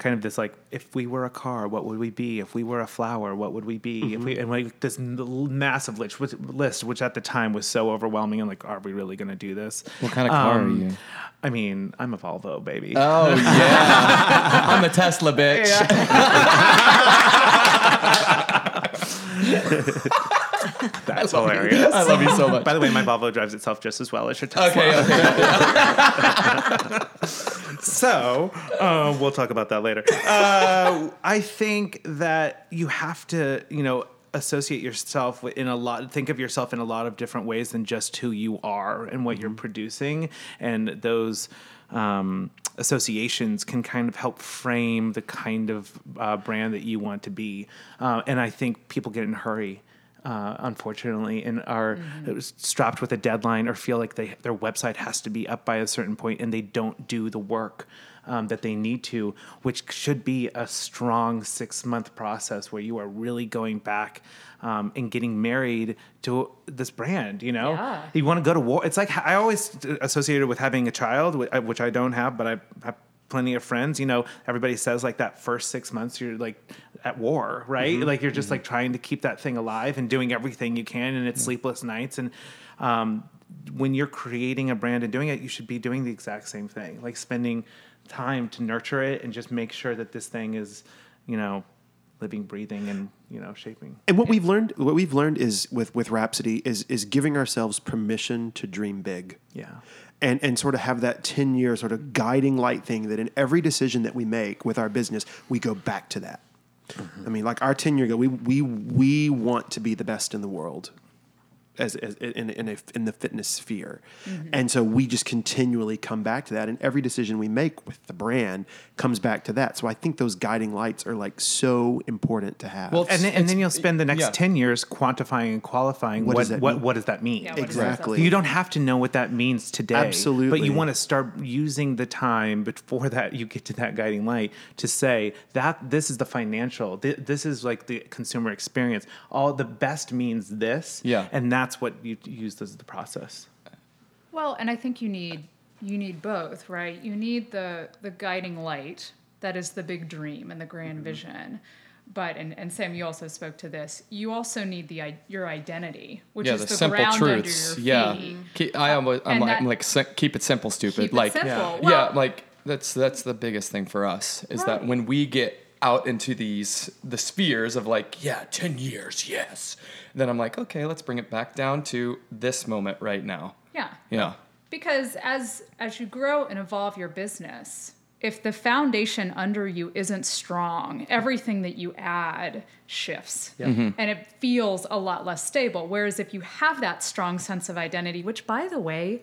kind of this like, if we were a car, what would we be? If we were a flower, what would we be? If mm-hmm. we and like this massive list, which, list, which at the time was so overwhelming. And like, are we really going to do this? What kind of car are you? Um, I mean, I'm a Volvo baby. Oh yeah, <laughs> I'm a Tesla bitch. <laughs> That's hilarious. I love you so much. By the way, my Volvo drives itself just as well as your Tesla. Okay, okay. <laughs> So uh, we'll talk about that later. Uh, I think that you have to, you know, associate yourself in a lot. Think of yourself in a lot of different ways than just who you are and what you're producing, and those. Um, associations can kind of help frame the kind of uh, brand that you want to be, uh, and I think people get in a hurry uh, unfortunately, and are strapped with a deadline or feel like they their website has to be up by a certain point, and they don't do the work um, that they need to, which should be a strong six month process where you are really going back. Um, and getting married to this brand, you know, Yeah. you want to go to war. It's like I always associated with having a child, uh, which I don't have, but I have plenty of friends. You know, everybody says like that first six months you're like at war, right? Mm-hmm. Like you're just mm-hmm. like trying to keep that thing alive and doing everything you can, and it's mm-hmm. sleepless nights. And um, when you're creating a brand and doing it, you should be doing the exact same thing, like spending time to nurture it and just make sure that this thing is, you know, living, breathing, and you know, shaping. And what we've learned, what we've learned is with with Rhapsody is is giving ourselves permission to dream big. Yeah. And, and sort of have that 10 year sort of guiding light thing that in every decision that we make with our business, we go back to that. Mm-hmm. I mean, like our 10 year ago, we, we, we want to be the best in the world as, as in, in, a, in the fitness sphere. Mm-hmm. And so we just continually come back to that. And every decision we make with the brand comes back to that. So I think those guiding lights are like so important to have. Well, And then, and then you'll spend the next yeah. 10 years quantifying and qualifying What what, does that what, mean? what does that mean? Yeah, what that Exactly. You don't have to know what that means today. Absolutely. But you want to start using the time before that you get to that guiding light to say that this is the financial, th- this is like the consumer experience. All the best means this. Yeah. And that's what you use as the process. Well, and I think you need you need both, right? You need the the guiding light that is the big dream and the grand Mm-hmm. vision. But and, and Sam, you also spoke to this. You also need the your identity, which yeah, is the, the, simple ground truths. under your Yeah, feet. Keep, I almost, I'm that- I'm like keep it simple, stupid. Keep it like, simple. yeah, Well- like that's that's the biggest thing for us is that when we get out into these the spheres of like, yeah, ten years, yes, then I'm like, okay, let's bring it back down to this moment right now. Yeah. Yeah, Because as as you grow and evolve your business, if the foundation under you isn't strong, everything that you add shifts. Mm-hmm. And it feels a lot less stable. Whereas if you have that strong sense of identity, which by the way,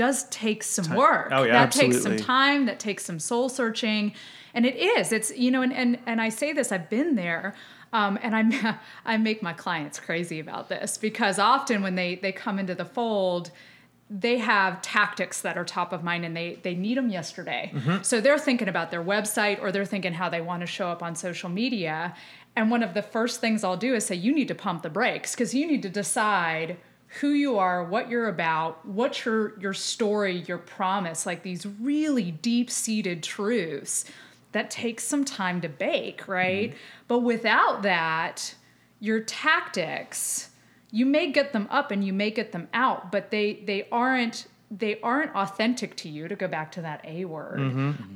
does take some work. Oh, yeah. that takes some time, that takes some soul searching. And it is. It's you know, and and, and I say this, I've been there. Um, and I <laughs> I make my clients crazy about this because often when they they come into the fold, they have tactics that are top of mind and they they need them yesterday. So they're thinking about their website or they're thinking how they want to show up on social media. And one of the first things I'll do is say you need to pump the brakes because you need to decide who you are, what you're about, what's your your story, your promise, like these really deep-seated truths that takes some time to bake, right? Mm-hmm. But without that, your tactics you may get them up and you may get them out but they they aren't they aren't authentic to you to go back to that a word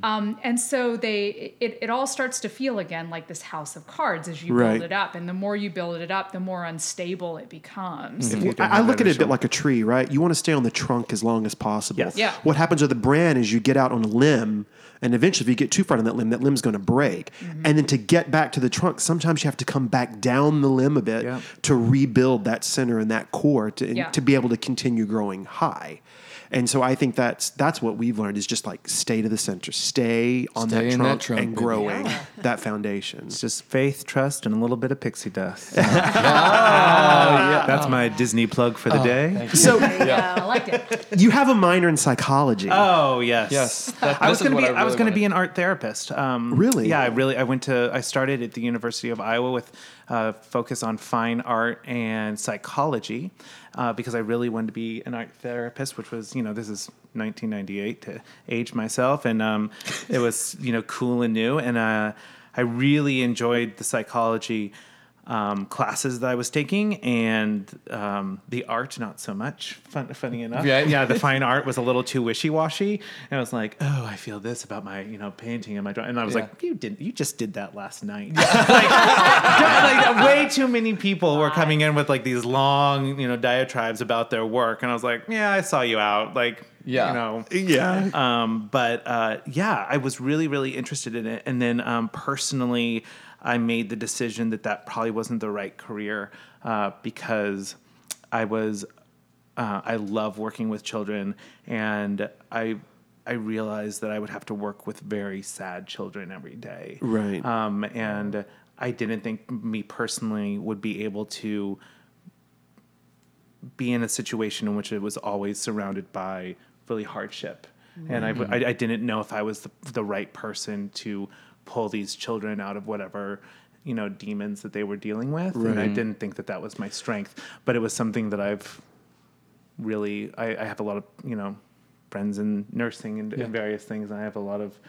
um, and so they it, it all starts to feel again like this house of cards as you Right. build it up and the more you build it up the more unstable it becomes If you don't I, I look at it a bit like a tree, right? You want to stay on the trunk as long as possible. Yes. Yeah. What happens with the brand is you get out on a limb, and eventually, if you get too far on that limb, that limb's going to break. Mm-hmm. And then to get back to the trunk, sometimes you have to come back down the limb a bit Yeah. to rebuild that center and that core to, Yeah. to be able to continue growing high. And so I think that's that's what we've learned is just like stay to the center, stay on Stay that in trunk, that trunk, and baby. growing that foundation. It's just faith, trust, and a little bit of pixie dust. <laughs> That's my Disney plug for the day. So Yeah, I liked it. you have a minor in psychology. Oh yes, Yes, that- I was going to be. I I, was going to be an art therapist. Um, Really? Yeah, I really. I went to. I started at the University of Iowa with uh, focus on fine art and psychology uh, because I really wanted to be an art therapist, which was you know this is 1998 to age myself, and um, it was you know cool and new, and uh, I really enjoyed the psychology um, classes that I was taking, and um, the art not so much. Fun, funny enough, Yeah. yeah, the fine art was a little too wishy washy, and I was like, oh, I feel this about my you know painting and my drawing, and I was Yeah. like, you didn't, you just did that last night. <laughs> like, like, <laughs> way too many people were coming in with like these long you know diatribes about their work, and I was like, yeah, I saw you out, like. Yeah. You know, yeah. um, but uh, yeah, I was really, really interested in it. And then um, personally, I made the decision that that probably wasn't the right career uh, because I was, uh, I love working with children, and I, I realized that I would have to work with very sad children every day. Right. Um, and I didn't think me personally would be able to be in a situation in which it was always surrounded by really hardship. And I, I, I didn't know if I was the, the right person to pull these children out of whatever, you know, demons that they were dealing with. And I didn't think that that was my strength, but it was something that I've really, I, I have a lot of, you know, friends in nursing and, and various things. And I have a lot of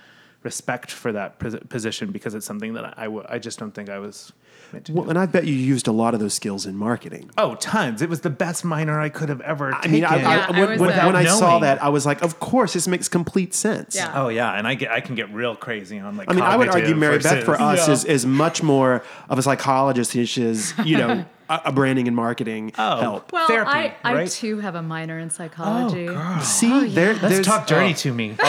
respect for that position because it's something that I, w- I just don't think I was meant to do. Well, and I bet you used a lot of those skills in marketing. Oh, tons! It was the best minor I could have ever I taken. mean, I, I, Yeah, I when, was when- when I saw that, I was like, of course, this makes complete sense. Yeah. oh yeah, and I get I can get real crazy on like. I mean, I would argue cognitive Mary Beth for versus- us is, is much more of a psychologist than she is, you know, <laughs> a, a branding and marketing Oh. help. Well, Therapy, I, I right? too have a minor in psychology. Oh, oh, See, there, Let's there's talk dirty oh. to me. <laughs> <laughs>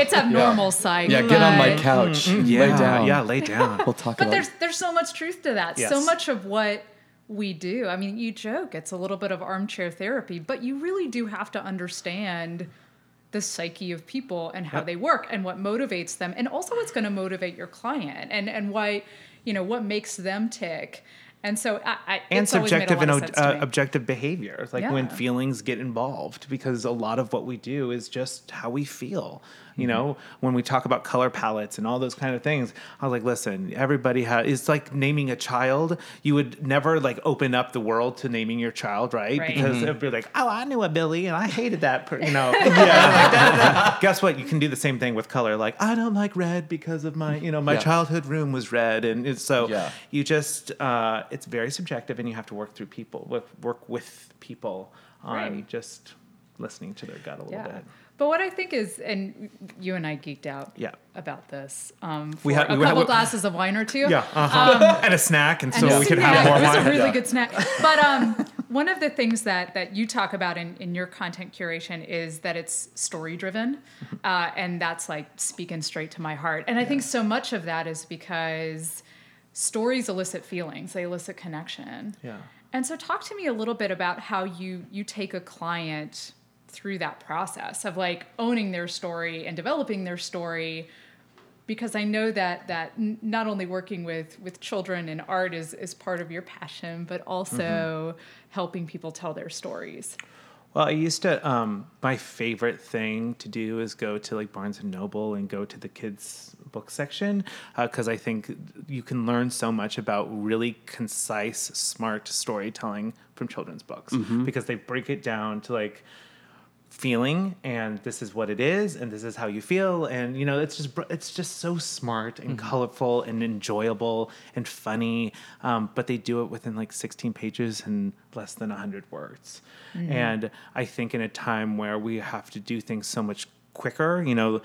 It's abnormal psych. Yeah, get on my but- couch. yeah, Lay down. yeah, lay down. We'll talk about it. But about there's there's so much truth to that. So much of what we do. I mean, you joke it's a little bit of armchair therapy, but you really do have to understand the psyche of people and how they work and what motivates them and also what's going to motivate your client and and why you know what makes them tick. And so I, I and it's always made a subjective and of sense to uh, objective behavior like when feelings get involved because a lot of what we do is just how we feel you Mm-hmm. know when we talk about color palettes and all those kind of things i was like listen everybody has it's like naming a child you would never like open up the world to naming your child right, Right. because it'd be like oh i knew a billy and i hated that per-, you know <laughs> yeah guess what you can do the same thing with color like i don't like red because of my you know my Yeah. childhood room was red and it's so Yeah. you just uh, it's very subjective and you have to work through people with work with people on Right. just listening to their gut a little yeah. bit But what I think is, and you and I geeked out Yeah. about this um, We had- a we had- couple glasses of wine or two. yeah uh-huh. <laughs> and a snack and so And we could snack. have more It was wine a really Yeah. good snack. But um, one of the things that that you talk about in, in your content curation is that it's story driven, uh, and that's like speaking straight to my heart. And I think so much of that is because stories elicit feelings; they elicit connection. Yeah. And so, talk to me a little bit about how you you take a client through that process of like owning their story and developing their story because I know that that not only working with with children and art is is part of your passion, but also mm-hmm. helping people tell their stories. Well, I used to. Um, my favorite thing to do is go to like Barnes and Noble and go to the kids' book section uh, because I think you can learn so much about really concise, smart storytelling from children's books mm-hmm. because they break it down to like feeling and this is what it is and this is how you feel and you know it's just it's just so smart and colorful and enjoyable and funny um, but they do it within like 16 pages and less than 100 words. And i think in a time where we have to do things so much quicker you know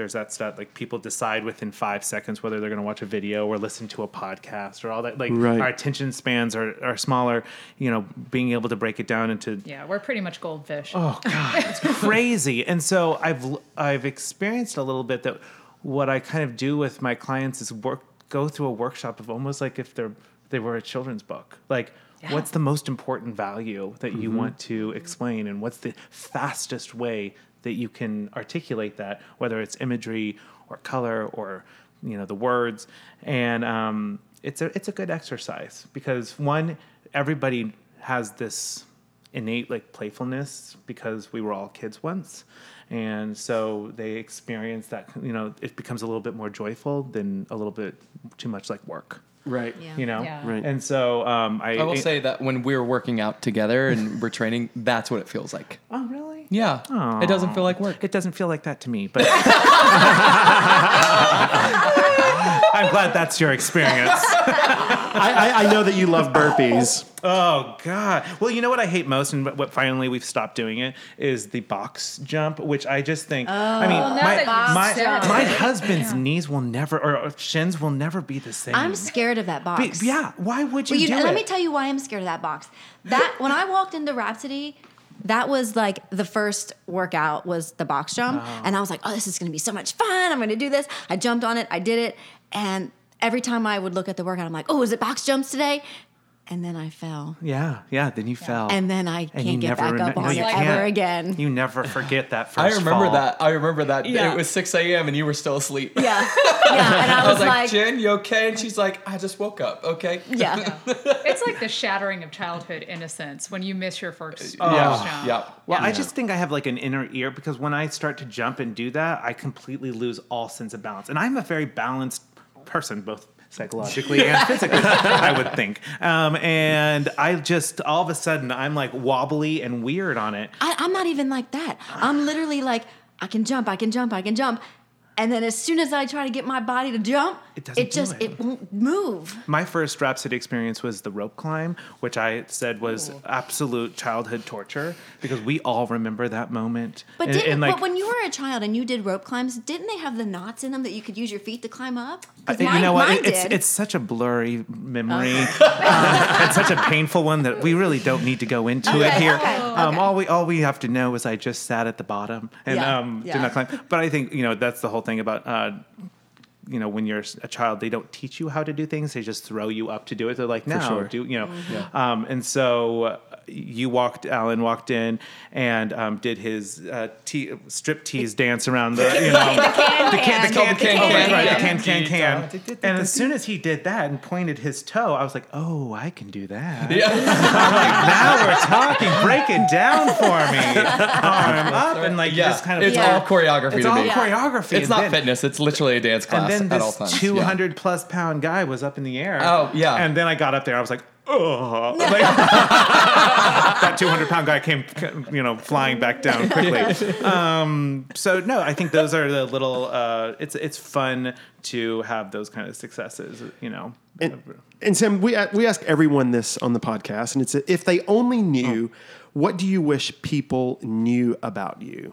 there's that stat like people decide within five seconds whether they're going to watch a video or listen to a podcast or all that like Right. our attention spans are, are smaller you know being able to break it down into Yeah, we're pretty much goldfish. Oh God, it's <laughs> crazy. And so I've I've experienced a little bit that what I kind of do with my clients is work go through a workshop of almost like if they're they were a children's book. Like What's the most important value that you mm-hmm. want to explain, and what's the fastest way that you can articulate that, whether it's imagery or color or you know the words, and um, it's a it's a good exercise because one everybody has this innate like playfulness because we were all kids once and so they experience that you know it becomes a little bit more joyful than a little bit too much like work Right. Yeah. you know Yeah. Right. and so um i I will say that when we're working out together and we're training, that's what it feels like. oh really Yeah, it doesn't feel like work. it doesn't feel like that to me but <laughs> i'm glad that's your experience I, I, I know that you love burpees. Oh God! Well, you know what I hate most, and what- what finally we've stopped doing it is the box jump, which I just think. I oh, mean, now my that my, my it. husband's knees will never, or shins will never be the same. I'm scared of that Be- box. yeah. Why would you Well, you do know, it? let me tell you why I'm scared of that box. That when I walked into Rhapsody, that was like the first workout was the box jump, Uh-huh. and I was like, "Oh, this is going to be so much fun! I'm going to do this." I jumped on it, I did it, and every time I would look at the workout, I'm like, "Oh, is it box jumps today?" And then I fell, yeah, yeah. Then you fell, and then I And can't get back remem- up on you it ever again. You never forget that first. I remember fall. that. I remember that. Yeah. It was 6 a.m. and you were still asleep. yeah, <laughs> yeah, and I I was, was like, like, Jen, you okay? And she's like, I just woke up. Okay. yeah. <laughs> It's like the shattering of childhood innocence when you miss your first uh, Yeah. first jump. Yeah. Well, I just think I have like an inner ear because when I start to jump and do that, I completely lose all sense of balance. And I'm a very balanced person, both psychologically and physically, I would think. Um, and I just all of a sudden I'm like wobbly and weird on it. I, I'm not even like that. I'm literally like, I can jump, I can jump, I can jump. And then as soon as I try to get my body to jump, It doesn't do just it. it won't move. My first Rhapsody experience was the rope climb, which I said was absolute childhood torture because we all remember that moment. But And- didn't and, like, but when you were a child and you did rope climbs, didn't they have the knots in them that you could use your feet to climb up? Uh, mine- you know what? It- it's did. it's such a blurry memory <laughs> um, and such a painful one that we really don't need to go into it here. okay, Um, okay. all we all we have to know is I just sat at the bottom and Yeah, um, yeah. did not climb. But I think you know that's the whole thing about. Uh, you know, when you're a child, they don't teach you how to do things. They just throw you up to do it. They're like, now sure. do you know? Mm-hmm. Um, and so uh, you walked, Alan walked in and um, did his uh, te- strip tease dance around the, you know, <laughs> the can, the can, the can, the can, can, right, the can, can, can. And as soon as he did that and pointed his toe, I was like, oh, I can do that. Yeah. <laughs> Now we're talking. Break it down for me. <laughs> Arm up and like yeah. just kind of. it's all choreography It's all choreography. It's not fitness. It's literally a dance class And then this times. 200 plus pound guy was up in the air. Oh, yeah. And then I got up there. I was like, oh. <laughs> Like, <laughs> that 200 pound guy came, you know, flying back down quickly. <laughs> Um, so no, I think those are the little. Uh, it's it's fun to have those kind of successes. You know. And, and Sam, we we ask everyone this on the podcast, and it's if they only knew, what do you wish people knew about you?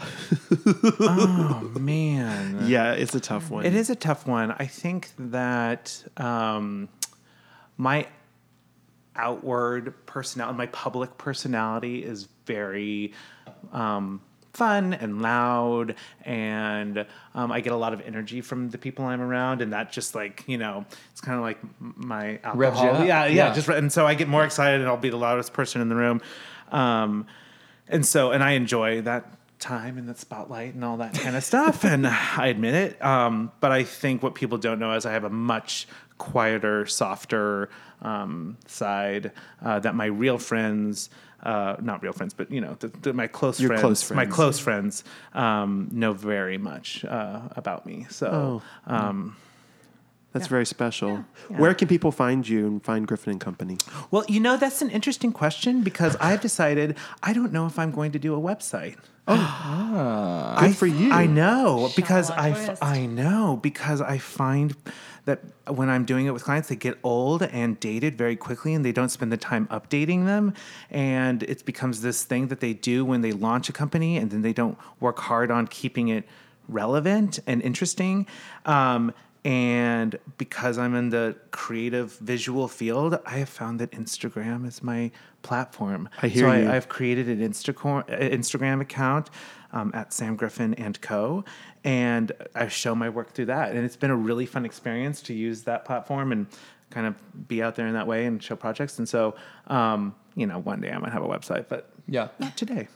<laughs> Oh man. Yeah, it's a tough one. It is a tough one. I think that um, my outward personality, my public personality is very um, fun and loud, and um, I get a lot of energy from the people I'm around, and that just like you know, it's kind of like my Revs alcohol. Yeah, yeah, Yeah. just and so I get more excited, and I'll be the loudest person in the room. Um, and so and i enjoy that time in the spotlight and all that kind of stuff and i admit it um, but i think what people don't know is i have a much quieter softer um, side uh, that my real friends uh, not real friends but you know the, the, my close friends, close my close friends um, know very much uh, about me so Oh. um, That's very special. Where can people find you and find Griffin and Company? well you know that's an interesting question because i've decided i don't know if i'm going to do a website <gasps> Good for you. I know because Shallow I. I know because I find that when I'm doing it with clients, they get old and dated very quickly, and they don't spend the time updating them, and it becomes this thing that they do when they launch a company, and then they don't work hard on keeping it relevant and interesting. Um, and because I'm in the creative visual field, I have found that Instagram is my platform. I hear so you. I, I've created an Instagram Instagram account um, at Sam Griffin and Co. And I show my work through that, and it's been a really fun experience to use that platform. And kind of be out there in that way and show projects. And so, um, you know, one day I might have a website, but Yeah. not today.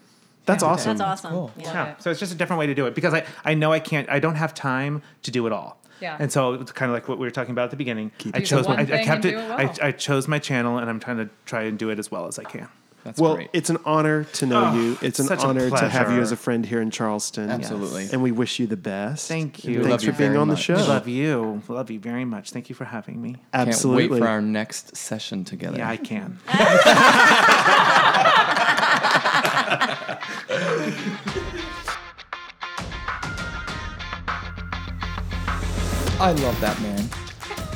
That's awesome. That's awesome. cool. Yeah. Yeah. So it's just a different way to do it because I, I know I can't, I don't have time to do it all. Yeah. And so it's kind of like what we were talking about at the beginning. I chose, my, I, I kept it, it well. I, I chose my channel and I'm trying to try and do it as well as I can. That's Well, great. it's an honor to know Oh, you. It's an such a honor to have you as a friend here in Charleston. Absolutely. And we wish you the best. Thank you. Thanks love for you being very on the show. Love you. Love you very much. Thank you for having me. Absolutely. Can't wait for our next session together. Yeah, I can. <laughs> <laughs> I love that man.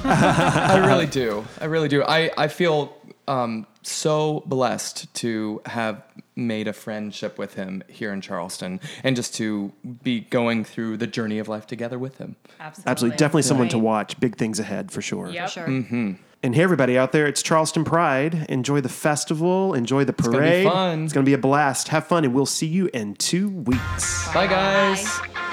I really do. I really do. I, I feel um, so blessed to have made a friendship with him here in Charleston and just to be going through the journey of life together with him. Absolutely. Absolutely. Definitely someone to watch. Big things ahead for sure. Yep. Sure. And hey, everybody out there, it's Charleston Pride. Enjoy the festival. Enjoy the gonna be parade. fun. It's going to be a blast. Have fun, and we'll see you in two weeks. Bye, guys. Bye.